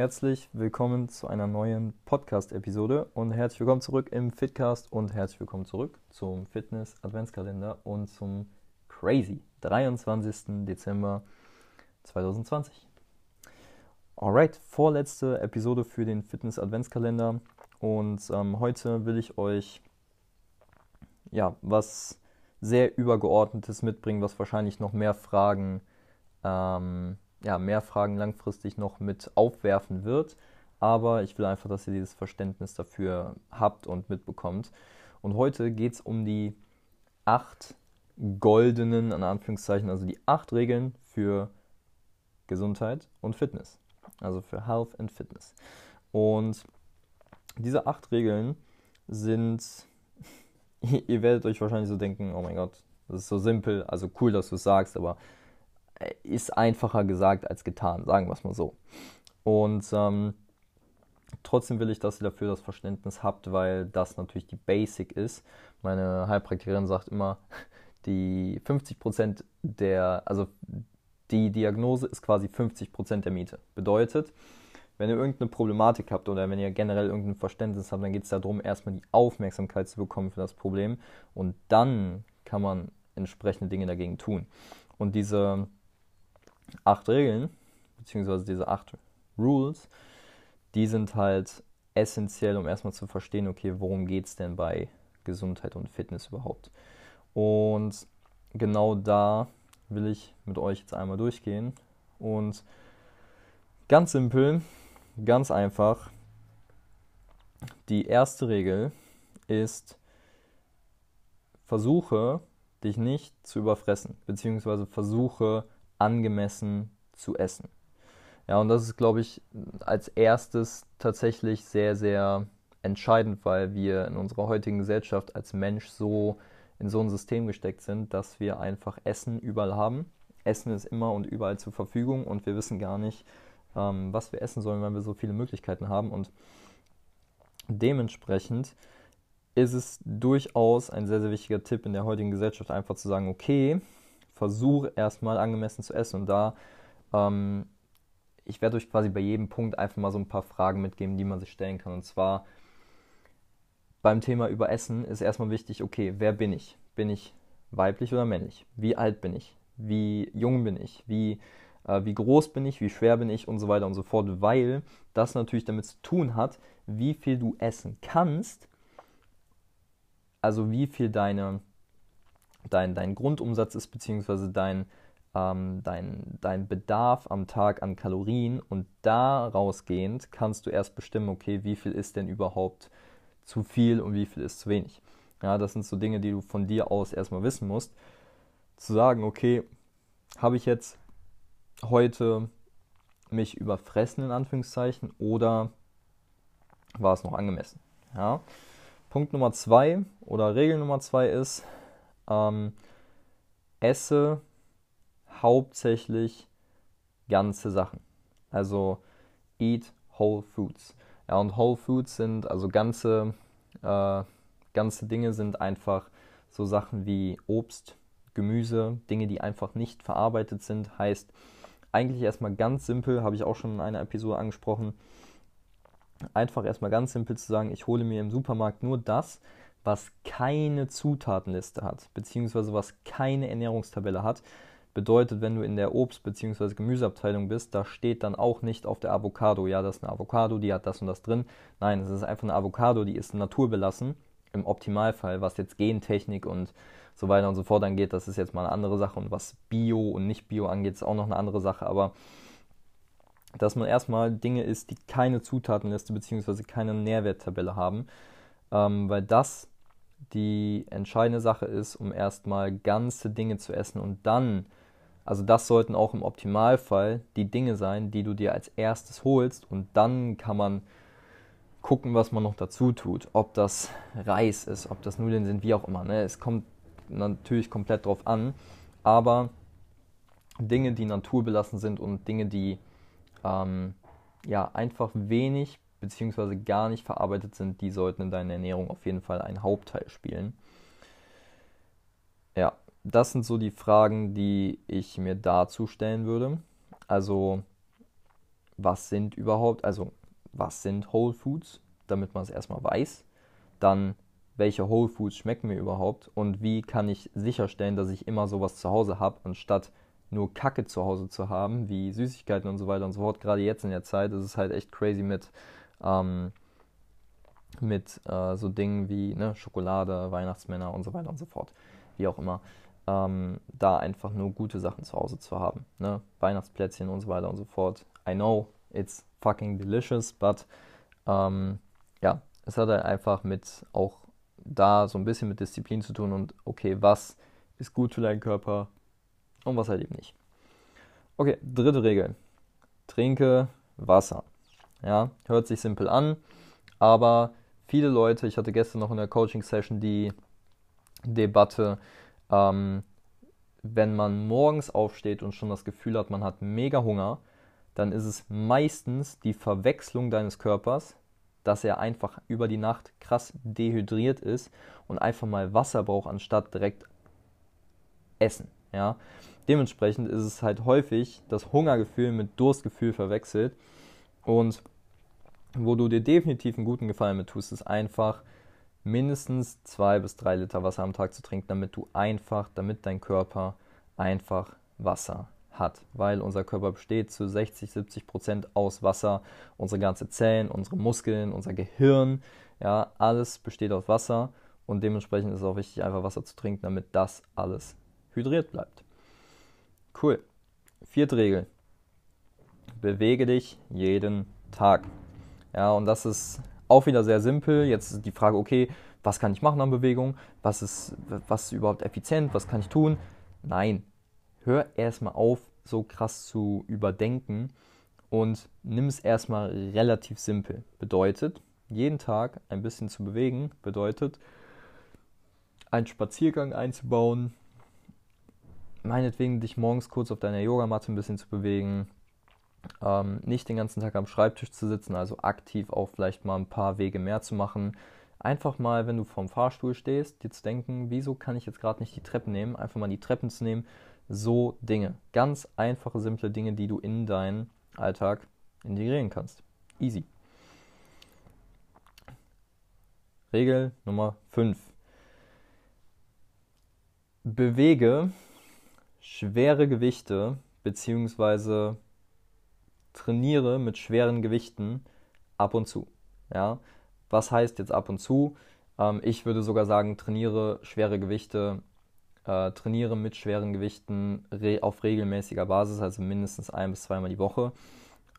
herzlich willkommen zu einer neuen Podcast-Episode und herzlich willkommen zurück im Fitcast und herzlich willkommen zurück zum Fitness Adventskalender und zum Crazy 23. Dezember 2020. Alright, vorletzte Episode für den Fitness Adventskalender und ähm, heute will ich euch ja was sehr übergeordnetes mitbringen, was wahrscheinlich noch mehr Fragen ähm, ja, mehr Fragen langfristig noch mit aufwerfen wird. Aber ich will einfach, dass ihr dieses Verständnis dafür habt und mitbekommt. Und heute geht es um die acht goldenen, an Anführungszeichen, also die acht Regeln für Gesundheit und Fitness. Also für Health and Fitness. Und diese acht Regeln sind, ihr werdet euch wahrscheinlich so denken, oh mein Gott, das ist so simpel, also cool, dass du es sagst, aber ist einfacher gesagt als getan, sagen wir es mal so. Und ähm, trotzdem will ich, dass ihr dafür das Verständnis habt, weil das natürlich die Basic ist. Meine Heilpraktikerin sagt immer, die 50% der, also die Diagnose ist quasi 50% der Miete. Bedeutet, wenn ihr irgendeine Problematik habt oder wenn ihr generell irgendein Verständnis habt, dann geht es darum, erstmal die Aufmerksamkeit zu bekommen für das Problem und dann kann man entsprechende Dinge dagegen tun. Und diese acht Regeln, beziehungsweise diese acht Rules, die sind halt essentiell, um erstmal zu verstehen, okay, worum geht es denn bei Gesundheit und Fitness überhaupt. Und genau da will ich mit euch jetzt einmal durchgehen. Und ganz simpel, ganz einfach, die erste Regel ist, versuche dich nicht zu überfressen, beziehungsweise versuche angemessen zu essen. Ja, und das ist, glaube ich, als erstes tatsächlich sehr, sehr entscheidend, weil wir in unserer heutigen Gesellschaft als Mensch so in so ein System gesteckt sind, dass wir einfach Essen überall haben. Essen ist immer und überall zur Verfügung und wir wissen gar nicht, ähm, was wir essen sollen, weil wir so viele Möglichkeiten haben. Und dementsprechend ist es durchaus ein sehr, sehr wichtiger Tipp in der heutigen Gesellschaft, einfach zu sagen, okay, versuch erstmal angemessen zu essen. Und da, ähm, ich werde euch quasi bei jedem Punkt einfach mal so ein paar Fragen mitgeben, die man sich stellen kann. Und zwar beim Thema über Essen ist erstmal wichtig, okay, wer bin ich? Bin ich weiblich oder männlich? Wie alt bin ich? Wie jung bin ich? Wie, äh, wie groß bin ich? Wie schwer bin ich? Und so weiter und so fort. Weil das natürlich damit zu tun hat, wie viel du essen kannst. Also wie viel deine dein, dein Grundumsatz ist, beziehungsweise dein, ähm, dein, dein Bedarf am Tag an Kalorien und daraus gehend kannst du erst bestimmen, okay, wie viel ist denn überhaupt zu viel und wie viel ist zu wenig. Ja, das sind so Dinge, die du von dir aus erstmal wissen musst. Zu sagen, okay, habe ich jetzt heute mich überfressen in Anführungszeichen oder war es noch angemessen? Ja. Punkt Nummer zwei oder Regel Nummer zwei ist, ähm, esse hauptsächlich ganze Sachen. Also eat whole foods. Ja, und whole foods sind also ganze, äh, ganze Dinge sind einfach so Sachen wie Obst, Gemüse, Dinge, die einfach nicht verarbeitet sind. Heißt eigentlich erstmal ganz simpel, habe ich auch schon in einer Episode angesprochen. Einfach erstmal ganz simpel zu sagen, ich hole mir im Supermarkt nur das, was keine Zutatenliste hat, beziehungsweise was keine Ernährungstabelle hat. Bedeutet, wenn du in der Obst- bzw. Gemüseabteilung bist, da steht dann auch nicht auf der Avocado, ja, das ist eine Avocado, die hat das und das drin. Nein, es ist einfach eine Avocado, die ist naturbelassen, im Optimalfall, was jetzt Gentechnik und so weiter und so fort angeht, das ist jetzt mal eine andere Sache. Und was Bio und nicht Bio angeht, ist auch noch eine andere Sache. Aber dass man erstmal Dinge isst, die keine Zutatenliste bzw. keine Nährwerttabelle haben, ähm, weil das die entscheidende Sache ist, um erstmal ganze Dinge zu essen und dann, also das sollten auch im Optimalfall die Dinge sein, die du dir als erstes holst und dann kann man gucken, was man noch dazu tut. Ob das Reis ist, ob das Nudeln sind, wie auch immer. Ne? Es kommt natürlich komplett drauf an, aber Dinge, die naturbelassen sind und Dinge, die ähm, ja einfach wenig beziehungsweise gar nicht verarbeitet sind, die sollten in deiner Ernährung auf jeden Fall einen Hauptteil spielen. Ja, das sind so die Fragen, die ich mir dazu stellen würde. Also, was sind überhaupt, also was sind Whole Foods, damit man es erstmal weiß. Dann, welche Whole Foods schmecken mir überhaupt und wie kann ich sicherstellen, dass ich immer sowas zu Hause habe, anstatt nur Kacke zu Hause zu haben, wie Süßigkeiten und so weiter und so fort. Gerade jetzt in der Zeit ist es halt echt crazy mit, ähm, mit äh, so Dingen wie ne, Schokolade, Weihnachtsmänner und so weiter und so fort. Wie auch immer. Ähm, da einfach nur gute Sachen zu Hause zu haben. Ne? Weihnachtsplätzchen und so weiter und so fort. I know, it's fucking delicious, but ähm, ja, es hat halt einfach mit auch da so ein bisschen mit Disziplin zu tun und okay, was ist gut für deinen Körper und was halt eben nicht. Okay, dritte Regel. Trinke Wasser. Ja, hört sich simpel an, aber viele Leute, ich hatte gestern noch in der Coaching-Session die Debatte, ähm, wenn man morgens aufsteht und schon das Gefühl hat, man hat mega Hunger, dann ist es meistens die Verwechslung deines Körpers, dass er einfach über die Nacht krass dehydriert ist und einfach mal Wasser braucht, anstatt direkt Essen. Ja? Dementsprechend ist es halt häufig das Hungergefühl mit Durstgefühl verwechselt. Und wo du dir definitiv einen guten Gefallen mit tust, ist einfach mindestens zwei bis drei Liter Wasser am Tag zu trinken, damit du einfach, damit dein Körper einfach Wasser hat, weil unser Körper besteht zu 60, 70 Prozent aus Wasser. Unsere ganze Zellen, unsere Muskeln, unser Gehirn, ja, alles besteht aus Wasser und dementsprechend ist es auch wichtig, einfach Wasser zu trinken, damit das alles hydriert bleibt. Cool. Vierte Regel. Bewege dich jeden Tag. Ja, und das ist auch wieder sehr simpel. Jetzt ist die Frage, okay, was kann ich machen an Bewegung? Was ist, was ist überhaupt effizient? Was kann ich tun? Nein, hör erstmal auf, so krass zu überdenken und nimm es erstmal relativ simpel. Bedeutet, jeden Tag ein bisschen zu bewegen, bedeutet, einen Spaziergang einzubauen, meinetwegen dich morgens kurz auf deiner Yogamatte ein bisschen zu bewegen, ähm, nicht den ganzen Tag am Schreibtisch zu sitzen, also aktiv auch vielleicht mal ein paar Wege mehr zu machen. Einfach mal, wenn du vorm Fahrstuhl stehst, dir zu denken, wieso kann ich jetzt gerade nicht die Treppen nehmen? Einfach mal die Treppen zu nehmen. So Dinge. Ganz einfache, simple Dinge, die du in deinen Alltag integrieren kannst. Easy. Regel Nummer 5. Bewege schwere Gewichte beziehungsweise trainiere mit schweren Gewichten ab und zu. Ja? Was heißt jetzt ab und zu? Ähm, ich würde sogar sagen, trainiere schwere Gewichte, äh, trainiere mit schweren Gewichten re auf regelmäßiger Basis, also mindestens ein bis zweimal die Woche,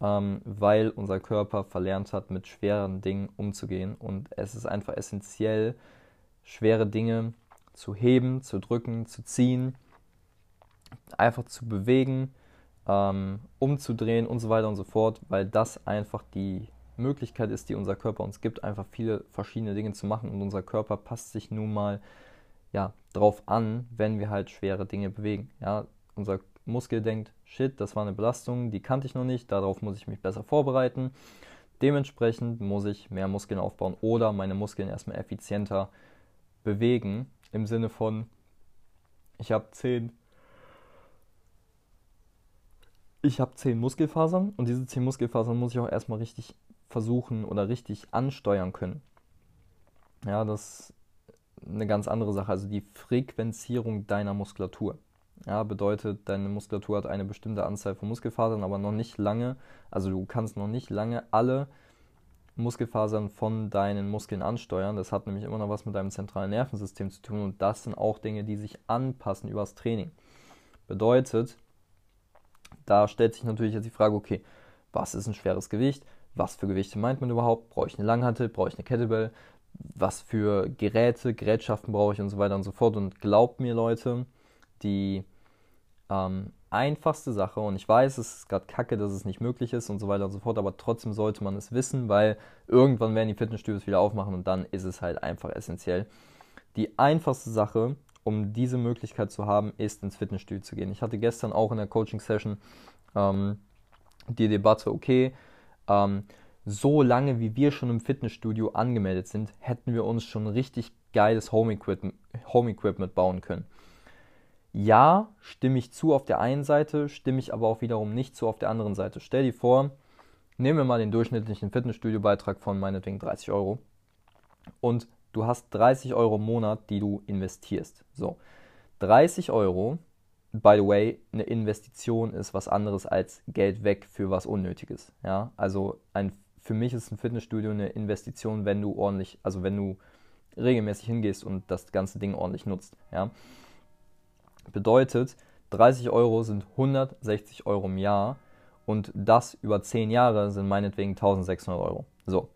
ähm, weil unser Körper verlernt hat, mit schweren Dingen umzugehen. Und es ist einfach essentiell, schwere Dinge zu heben, zu drücken, zu ziehen, einfach zu bewegen ähm, umzudrehen und so weiter und so fort, weil das einfach die Möglichkeit ist, die unser Körper uns gibt, einfach viele verschiedene Dinge zu machen und unser Körper passt sich nun mal ja, drauf an, wenn wir halt schwere Dinge bewegen. Ja, unser Muskel denkt, shit, das war eine Belastung, die kannte ich noch nicht, darauf muss ich mich besser vorbereiten. Dementsprechend muss ich mehr Muskeln aufbauen oder meine Muskeln erstmal effizienter bewegen, im Sinne von, ich habe 10 ich habe zehn Muskelfasern und diese zehn Muskelfasern muss ich auch erstmal richtig versuchen oder richtig ansteuern können. Ja, das ist eine ganz andere Sache. Also die Frequenzierung deiner Muskulatur. Ja, bedeutet, deine Muskulatur hat eine bestimmte Anzahl von Muskelfasern, aber noch nicht lange, also du kannst noch nicht lange alle Muskelfasern von deinen Muskeln ansteuern. Das hat nämlich immer noch was mit deinem zentralen Nervensystem zu tun und das sind auch Dinge, die sich anpassen übers Training. Bedeutet, da stellt sich natürlich jetzt die Frage, okay, was ist ein schweres Gewicht? Was für Gewichte meint man überhaupt? Brauche ich eine Langhantel? Brauche ich eine Kettlebell? Was für Geräte, Gerätschaften brauche ich und so weiter und so fort. Und glaubt mir, Leute, die ähm, einfachste Sache, und ich weiß, es ist gerade kacke, dass es nicht möglich ist und so weiter und so fort, aber trotzdem sollte man es wissen, weil irgendwann werden die Fitnessstudios wieder aufmachen und dann ist es halt einfach essentiell. Die einfachste Sache, um diese Möglichkeit zu haben, ist ins Fitnessstudio zu gehen. Ich hatte gestern auch in der Coaching-Session ähm, die Debatte, okay, ähm, so lange wie wir schon im Fitnessstudio angemeldet sind, hätten wir uns schon richtig geiles Home-Equipment Home -Equipment bauen können. Ja, stimme ich zu auf der einen Seite, stimme ich aber auch wiederum nicht zu auf der anderen Seite. Stell dir vor, Nehmen wir mal den durchschnittlichen Fitnessstudio-Beitrag von meinetwegen 30 Euro und du hast 30 Euro im Monat, die du investierst. So, 30 Euro, by the way, eine Investition ist was anderes als Geld weg für was Unnötiges. Ja, also ein, für mich ist ein Fitnessstudio eine Investition, wenn du ordentlich, also wenn du regelmäßig hingehst und das ganze Ding ordentlich nutzt. Ja, bedeutet, 30 Euro sind 160 Euro im Jahr und das über 10 Jahre sind meinetwegen 1600 Euro. So,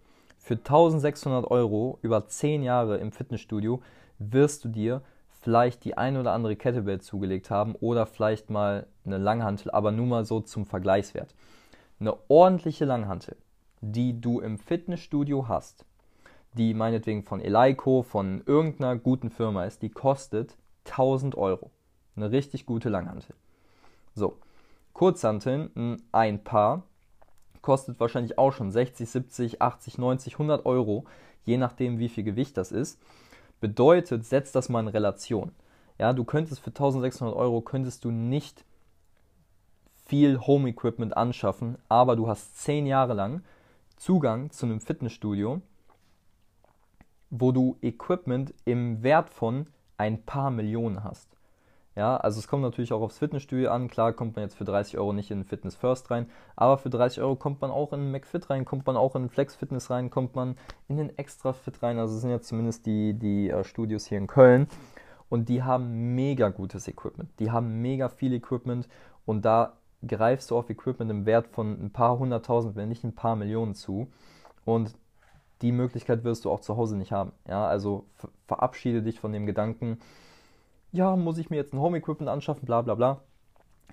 für 1600 Euro über 10 Jahre im Fitnessstudio wirst du dir vielleicht die ein oder andere Kettlebell zugelegt haben oder vielleicht mal eine Langhantel, aber nur mal so zum Vergleichswert. Eine ordentliche Langhantel, die du im Fitnessstudio hast, die meinetwegen von Eleiko, von irgendeiner guten Firma ist, die kostet 1000 Euro. Eine richtig gute Langhantel. So, Kurzhanteln, ein Paar, kostet wahrscheinlich auch schon 60, 70, 80, 90, 100 Euro, je nachdem, wie viel Gewicht das ist. Bedeutet, setz das mal in Relation. Ja, du könntest für 1600 Euro könntest du nicht viel Home Equipment anschaffen, aber du hast 10 Jahre lang Zugang zu einem Fitnessstudio, wo du Equipment im Wert von ein paar Millionen hast. Ja, also es kommt natürlich auch aufs Fitnessstudio an. Klar kommt man jetzt für 30 Euro nicht in Fitness First rein, aber für 30 Euro kommt man auch in McFit rein, kommt man auch in Flex Fitness rein, kommt man in den Extra Fit rein. Also es sind jetzt zumindest die, die uh, Studios hier in Köln und die haben mega gutes Equipment. Die haben mega viel Equipment und da greifst du auf Equipment im Wert von ein paar hunderttausend, wenn nicht ein paar Millionen zu. Und die Möglichkeit wirst du auch zu Hause nicht haben. Ja, also verabschiede dich von dem Gedanken, ja, muss ich mir jetzt ein Home-Equipment anschaffen, bla bla bla.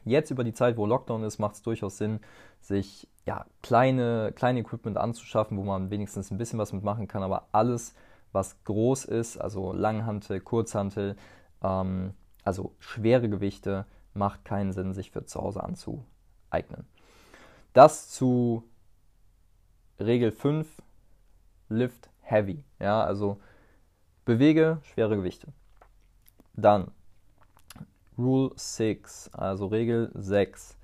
Jetzt über die Zeit, wo Lockdown ist, macht es durchaus Sinn, sich ja, kleine, kleine Equipment anzuschaffen, wo man wenigstens ein bisschen was mitmachen kann. Aber alles, was groß ist, also Langhantel, Kurzhantel, ähm, also schwere Gewichte, macht keinen Sinn, sich für zu Hause anzueignen. Das zu Regel 5, Lift Heavy. Ja, also bewege schwere Gewichte. Dann Rule 6, also Regel 6.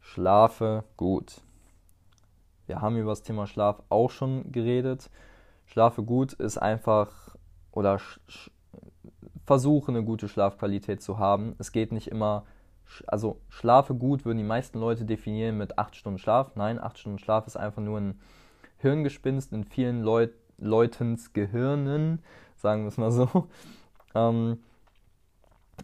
Schlafe gut. Wir haben über das Thema Schlaf auch schon geredet. Schlafe gut ist einfach oder versuche eine gute Schlafqualität zu haben. Es geht nicht immer, also schlafe gut würden die meisten Leute definieren mit 8 Stunden Schlaf. Nein, 8 Stunden Schlaf ist einfach nur ein Hirngespinst in vielen Leut Leutens Gehirnen, sagen wir es mal so. Ähm,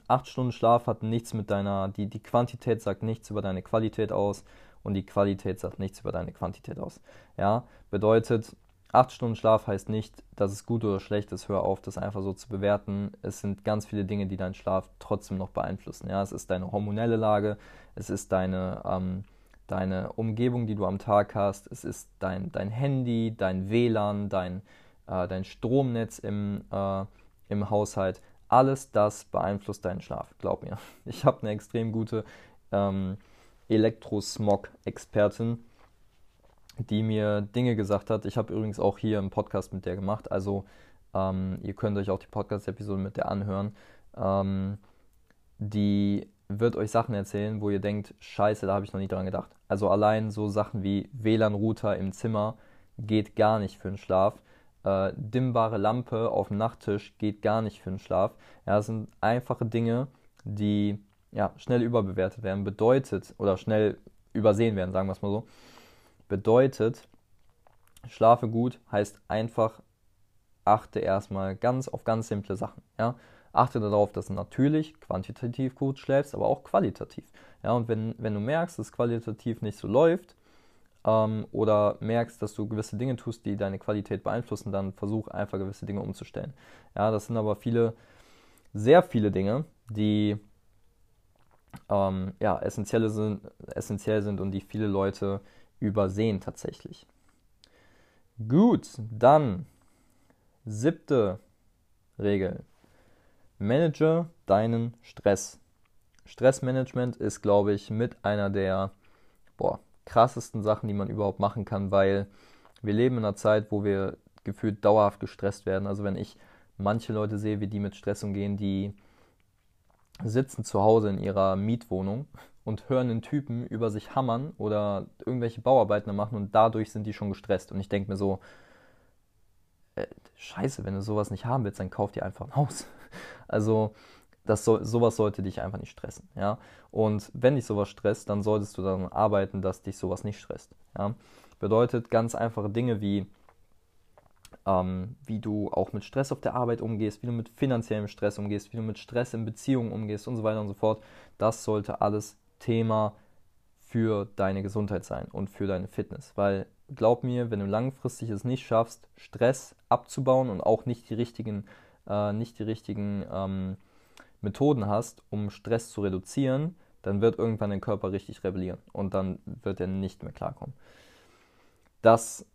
acht Stunden Schlaf hat nichts mit deiner, die, die Quantität sagt nichts über deine Qualität aus und die Qualität sagt nichts über deine Quantität aus. Ja, bedeutet, acht Stunden Schlaf heißt nicht, dass es gut oder schlecht ist, hör auf, das einfach so zu bewerten. Es sind ganz viele Dinge, die deinen Schlaf trotzdem noch beeinflussen. Ja, es ist deine hormonelle Lage, es ist deine, ähm, deine Umgebung, die du am Tag hast, es ist dein, dein Handy, dein WLAN, dein, äh, dein Stromnetz im, äh, im Haushalt alles das beeinflusst deinen Schlaf, glaub mir. Ich habe eine extrem gute ähm, Elektrosmog-Expertin, die mir Dinge gesagt hat. Ich habe übrigens auch hier einen Podcast mit der gemacht, also ähm, ihr könnt euch auch die Podcast-Episode mit der anhören. Ähm, die wird euch Sachen erzählen, wo ihr denkt, scheiße, da habe ich noch nie dran gedacht. Also allein so Sachen wie WLAN-Router im Zimmer geht gar nicht für den Schlaf äh, dimmbare Lampe auf dem Nachttisch geht gar nicht für den Schlaf. Ja, das sind einfache Dinge, die ja, schnell überbewertet werden. Bedeutet, oder schnell übersehen werden, sagen wir es mal so. Bedeutet, schlafe gut heißt einfach, achte erstmal ganz auf ganz simple Sachen. Ja? Achte darauf, dass du natürlich quantitativ gut schläfst, aber auch qualitativ. Ja, und wenn, wenn du merkst, dass qualitativ nicht so läuft, ähm, oder merkst, dass du gewisse Dinge tust, die deine Qualität beeinflussen, dann versuch einfach gewisse Dinge umzustellen. Ja, das sind aber viele, sehr viele Dinge, die ähm, ja, essentiell sind, essentiell sind und die viele Leute übersehen tatsächlich. Gut, dann siebte Regel. Manage deinen Stress. Stressmanagement ist, glaube ich, mit einer der boah, krassesten Sachen, die man überhaupt machen kann, weil wir leben in einer Zeit, wo wir gefühlt dauerhaft gestresst werden. Also wenn ich manche Leute sehe, wie die mit Stress umgehen, die sitzen zu Hause in ihrer Mietwohnung und hören einen Typen über sich hammern oder irgendwelche Bauarbeiten machen und dadurch sind die schon gestresst. Und ich denke mir so, äh, scheiße, wenn du sowas nicht haben willst, dann kauf dir einfach ein Haus. Also das soll, sowas sollte dich einfach nicht stressen. Ja? Und wenn dich sowas stresst, dann solltest du daran arbeiten, dass dich sowas nicht stresst. Ja? Bedeutet ganz einfache Dinge wie, ähm, wie du auch mit Stress auf der Arbeit umgehst, wie du mit finanziellem Stress umgehst, wie du mit Stress in Beziehungen umgehst und so weiter und so fort. Das sollte alles Thema für deine Gesundheit sein und für deine Fitness. Weil glaub mir, wenn du langfristig es nicht schaffst, Stress abzubauen und auch nicht die richtigen, äh, nicht die richtigen ähm, Methoden hast, um Stress zu reduzieren, dann wird irgendwann dein Körper richtig rebellieren und dann wird er nicht mehr klarkommen. Das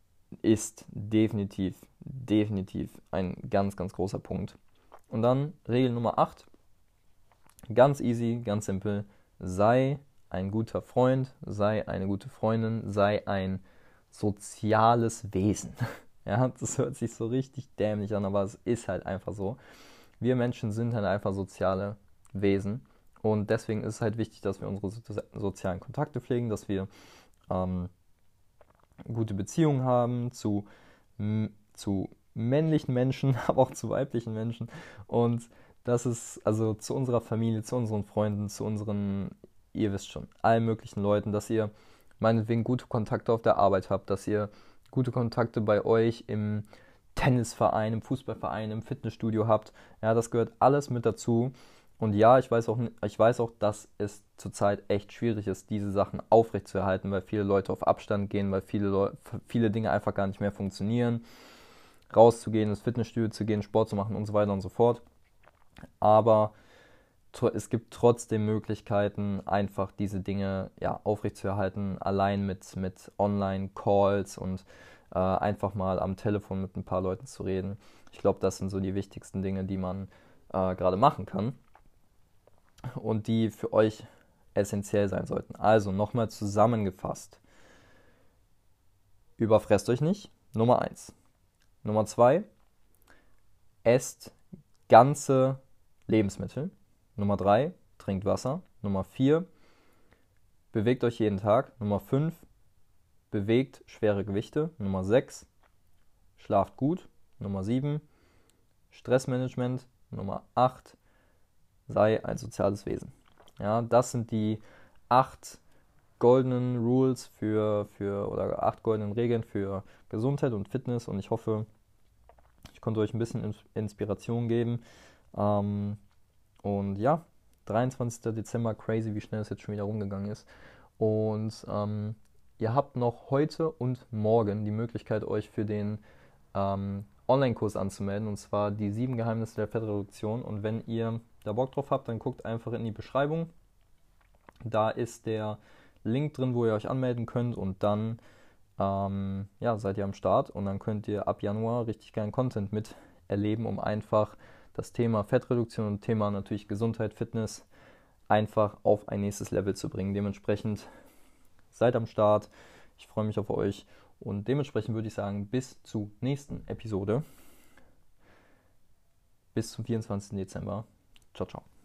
ist definitiv, definitiv ein ganz, ganz großer Punkt. Und dann Regel Nummer 8. Ganz easy, ganz simpel sei ein guter Freund, sei eine gute Freundin, sei ein soziales Wesen. Ja, das hört sich so richtig dämlich an, aber es ist halt einfach so. Wir Menschen sind halt einfach soziale Wesen. Und deswegen ist es halt wichtig, dass wir unsere sozialen Kontakte pflegen, dass wir ähm, gute Beziehungen haben zu, zu männlichen Menschen, aber auch zu weiblichen Menschen. Und das ist also zu unserer Familie, zu unseren Freunden, zu unseren, ihr wisst schon, allen möglichen Leuten, dass ihr meinetwegen gute Kontakte auf der Arbeit habt, dass ihr gute Kontakte bei euch im Tennisverein, im Fußballverein, im Fitnessstudio habt. Ja, das gehört alles mit dazu. Und ja, ich weiß auch, ich weiß auch, dass es zurzeit echt schwierig ist, diese Sachen aufrechtzuerhalten, weil viele Leute auf Abstand gehen, weil viele, viele Dinge einfach gar nicht mehr funktionieren. Rauszugehen, ins Fitnessstudio zu gehen, Sport zu machen und so weiter und so fort aber es gibt trotzdem Möglichkeiten, einfach diese Dinge ja, aufrechtzuerhalten, allein mit, mit Online-Calls und äh, einfach mal am Telefon mit ein paar Leuten zu reden. Ich glaube, das sind so die wichtigsten Dinge, die man äh, gerade machen kann und die für euch essentiell sein sollten. Also nochmal zusammengefasst. Überfresst euch nicht. Nummer 1. Nummer 2. Esst ganze Lebensmittel. Nummer 3, trinkt Wasser. Nummer 4, bewegt euch jeden Tag. Nummer 5, bewegt schwere Gewichte. Nummer 6, schlaft gut. Nummer 7, Stressmanagement. Nummer 8, sei ein soziales Wesen. Ja, das sind die acht goldenen Rules für, für oder acht goldenen Regeln für Gesundheit und Fitness und ich hoffe, ich konnte euch ein bisschen Inspiration geben, ähm, und ja, 23. Dezember, crazy, wie schnell es jetzt schon wieder rumgegangen ist. Und ähm, ihr habt noch heute und morgen die Möglichkeit, euch für den ähm, Online-Kurs anzumelden, und zwar die sieben Geheimnisse der Fettreduktion. Und wenn ihr da Bock drauf habt, dann guckt einfach in die Beschreibung. Da ist der Link drin, wo ihr euch anmelden könnt und dann ähm, ja, seid ihr am Start und dann könnt ihr ab Januar richtig geilen Content miterleben, um einfach das Thema Fettreduktion und Thema natürlich Gesundheit, Fitness einfach auf ein nächstes Level zu bringen. Dementsprechend seid am Start. Ich freue mich auf euch und dementsprechend würde ich sagen, bis zur nächsten Episode. Bis zum 24. Dezember. Ciao, ciao.